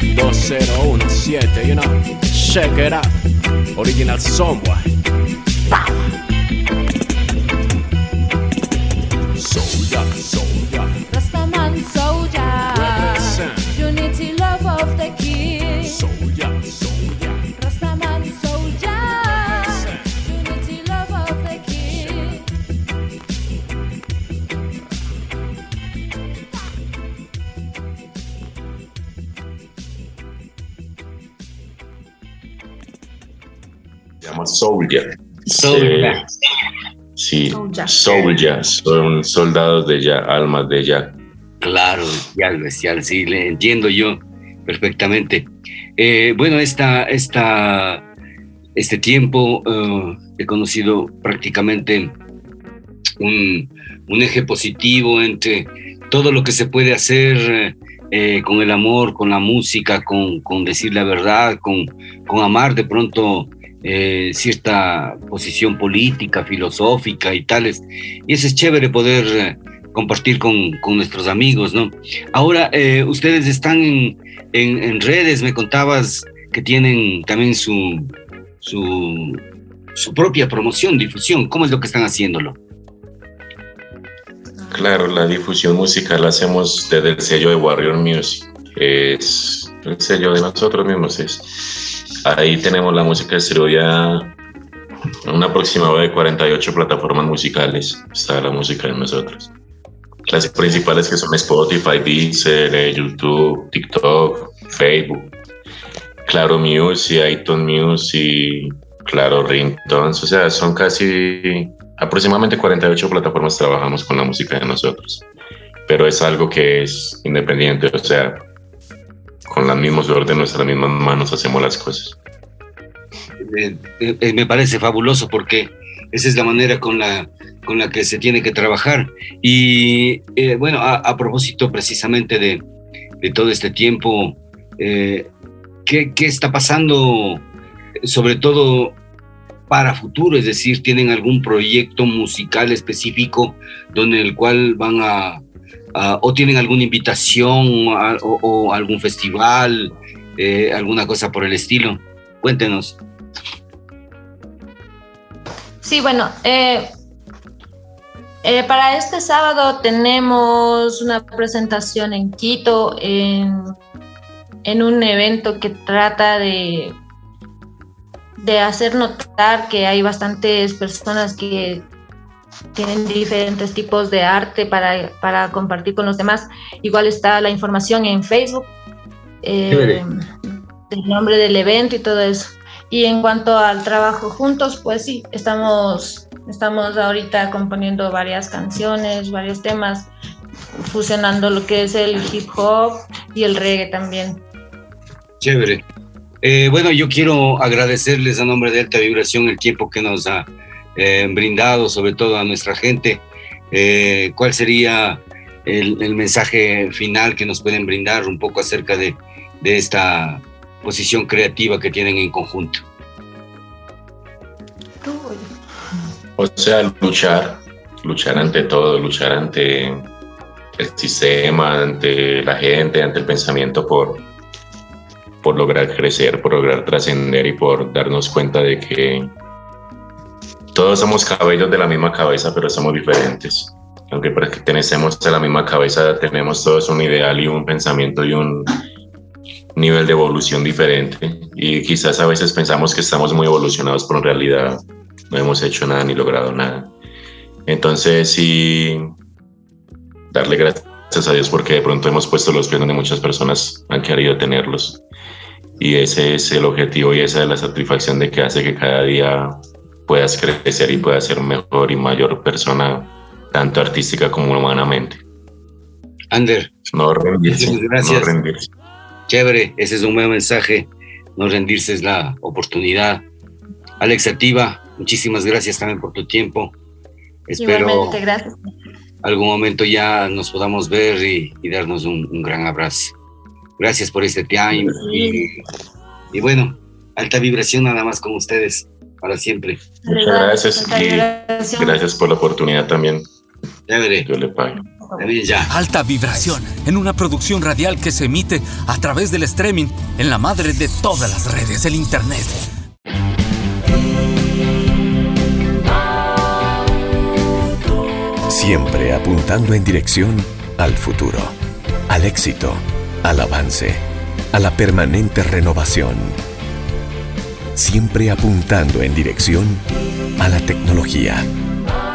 2017, you know. Check it out. Original Somewhere. Soldier. Sí. Son soldados de ya, almas de ya. Claro, bestial, bestial, sí, le entiendo yo perfectamente. Eh, bueno, esta, esta, este tiempo eh, he conocido prácticamente un, un eje positivo entre todo lo que se puede hacer eh, con el amor, con la música, con, con decir la verdad, con, con amar de pronto eh, cierta posición política, filosófica y tales. Y eso es chévere poder eh, compartir con, con nuestros amigos, ¿no? Ahora, eh, ustedes están en, en- redes, me contabas que tienen también su, su, su propia promoción, difusión. ¿Cómo es lo que están haciéndolo? Claro, la difusión musical la hacemos desde el sello de Warrior Music. Es el sello de nosotros mismos. Es. Ahí tenemos la música distribuida en un aproximado de 48 plataformas musicales. Está la música de nosotros. Las principales que son Spotify, Deezer, eh, YouTube, TikTok, Facebook, Claro Music, iTunes Music, Claro Ringtones. O sea, son casi aproximadamente 48 plataformas trabajamos con la música de nosotros. Pero es algo que es independiente, o sea, con los mismos orden, nuestras mismas manos hacemos las cosas. Eh, eh, me parece fabuloso porque esa es la manera con la, con la que se tiene que trabajar. Y eh, bueno, a, propósito precisamente de, de todo este tiempo, ¿qué, qué está pasando sobre todo para futuro? Es decir, ¿tienen algún proyecto musical específico donde el cual van a, a- o tienen alguna invitación a- o, o algún festival, eh, alguna cosa por el estilo? Cuéntenos. Sí, bueno, eh, eh, para este sábado tenemos una presentación en Quito, en, en un evento que trata de, de hacer notar que hay bastantes personas que tienen diferentes tipos de arte para, para compartir con los demás. Igual está la información en Facebook, eh, del nombre del evento y todo eso. Y en cuanto al trabajo juntos, pues sí, estamos, estamos ahorita componiendo varias canciones, varios temas, fusionando lo que es el hip hop y el reggae también. Chévere. Eh, bueno, yo quiero agradecerles a nombre de Alta Vibración el tiempo que nos ha eh, brindado, sobre todo a nuestra gente. Eh, ¿Cuál sería el, el mensaje final que nos pueden brindar un poco acerca de, de esta posición creativa que tienen en conjunto? O sea, luchar, luchar ante todo, luchar ante el sistema, ante la gente, ante el pensamiento por, por lograr crecer, por lograr trascender y por darnos cuenta de que todos somos cabellos de la misma cabeza, pero somos diferentes. aunque pertenecemos a la misma cabeza, tenemos todos un ideal y un pensamiento y un nivel de evolución diferente. Y quizás a veces pensamos que estamos muy evolucionados, pero en realidad no hemos hecho nada ni logrado nada. Entonces, sí, darle gracias a Dios porque de pronto hemos puesto los pies donde muchas personas han querido tenerlos. Y ese es el objetivo y esa es la satisfacción de que hace que cada día puedas crecer y puedas ser mejor y mayor persona, tanto artística como humanamente. Ander. No rendirse. Gracias. No rendirse. Chévere, ese es un buen mensaje. No rendirse es la oportunidad. Alex Ativa, muchísimas gracias también por tu tiempo. Espero Igualmente, gracias. algún momento ya nos podamos ver y, y darnos un, un, gran abrazo. Gracias por este tiempo. Y, y, bueno, alta vibración nada más con ustedes para siempre. Muchas gracias y gracias por la oportunidad también. Chévere. Yo le pago. Ya. Alta vibración en una producción radial que se emite a través del streaming en la madre de todas las redes, el internet. Siempre apuntando en dirección al futuro, al éxito, al avance, a la permanente renovación. Siempre apuntando en dirección a la tecnología,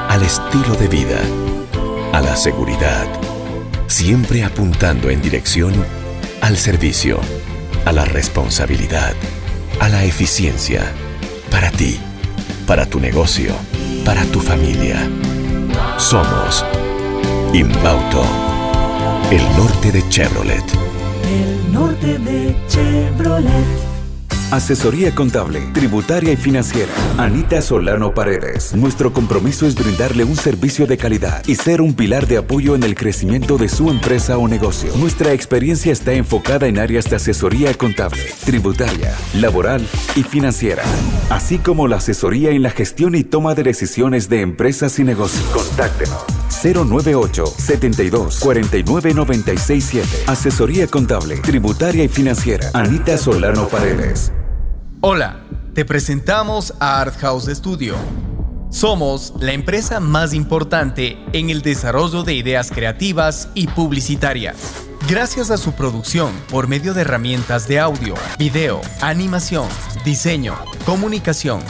al estilo de vida, a la seguridad. Siempre apuntando en dirección al servicio, a la responsabilidad, a la eficiencia. Para ti, para tu negocio, para tu familia. Somos Inbauto, el norte de Chevrolet. El norte de Chevrolet. Asesoría contable, tributaria y financiera. Anita Solano Paredes. Nuestro compromiso es brindarle un servicio de calidad y ser un pilar de apoyo en el crecimiento de su empresa o negocio. Nuestra experiencia está enfocada en áreas de asesoría contable, tributaria, laboral y financiera, así como la asesoría en la gestión y toma de decisiones de empresas y negocios. Contáctenos. 098 72 49 967. Asesoría contable, tributaria y financiera. Anita Solano Paredes. Hola, te presentamos a Art House Studio. Somos la empresa más importante en el desarrollo de ideas creativas y publicitarias. Gracias a su producción por medio de herramientas de audio, video, animación, diseño, comunicación,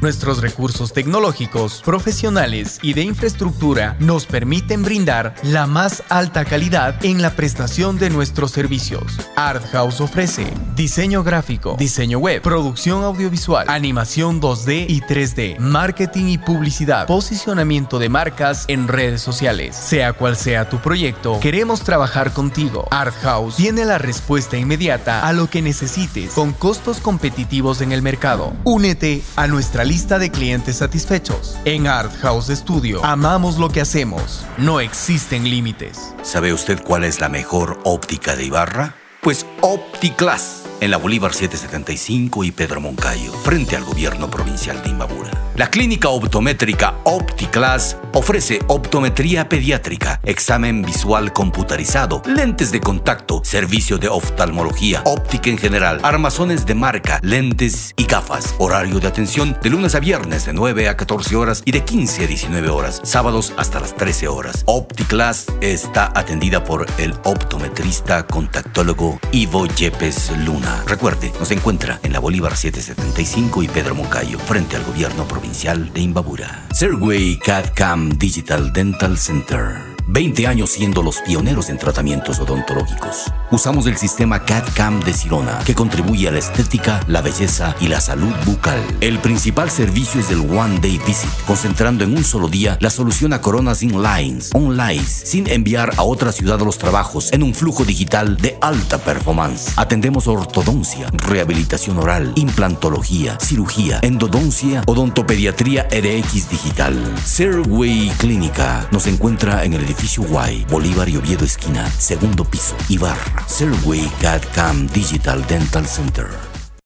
Nuestros recursos tecnológicos, profesionales y de infraestructura nos permiten brindar la más alta calidad en la prestación de nuestros servicios. Art House ofrece diseño gráfico, diseño web, producción audiovisual, animación 2D y 3D, marketing y publicidad, posicionamiento de marcas en redes sociales. Sea cual sea tu proyecto, queremos trabajar contigo. Art House tiene la respuesta inmediata a lo que necesites con costos competitivos en el mercado. Únete a nuestra lista de clientes satisfechos. En Art House Studio amamos lo que hacemos. No existen límites. ¿Sabe usted cuál es la mejor óptica de Ibarra? Pues OptiClass, en la Bolívar 775 y Pedro Moncayo, frente al gobierno provincial de Imbabura. La clínica optométrica OptiClass ofrece optometría pediátrica, examen visual computarizado, lentes de contacto, servicio de oftalmología, óptica en general, armazones de marca, lentes y gafas. Horario de atención de lunes a viernes de 9 a 14 horas y de 15 a 19 horas, sábados hasta las 13 horas. OptiClass está atendida por el optometrista contactólogo Ivo Yepes Luna. Recuerde, nos encuentra en la Bolívar 775 y Pedro Moncayo, frente al gobierno provincial de Imbabura. Serway CAD CAM Digital Dental Center. 20 años siendo los pioneros en tratamientos odontológicos. Usamos el sistema CAD-CAM de Sirona, que contribuye a la estética, la belleza y la salud bucal. El principal servicio es el One Day Visit, concentrando en un solo día la solución a coronas sin lines, online, sin enviar a otra ciudad los trabajos en un flujo digital de alta performance. Atendemos ortodoncia, rehabilitación oral, implantología, cirugía, endodoncia, odontopediatría RX digital. Serway Clínica nos encuentra en el edificio Y, Bolívar y Oviedo esquina, segundo piso, Ibarra. Serway CAD CAM Digital Dental Center.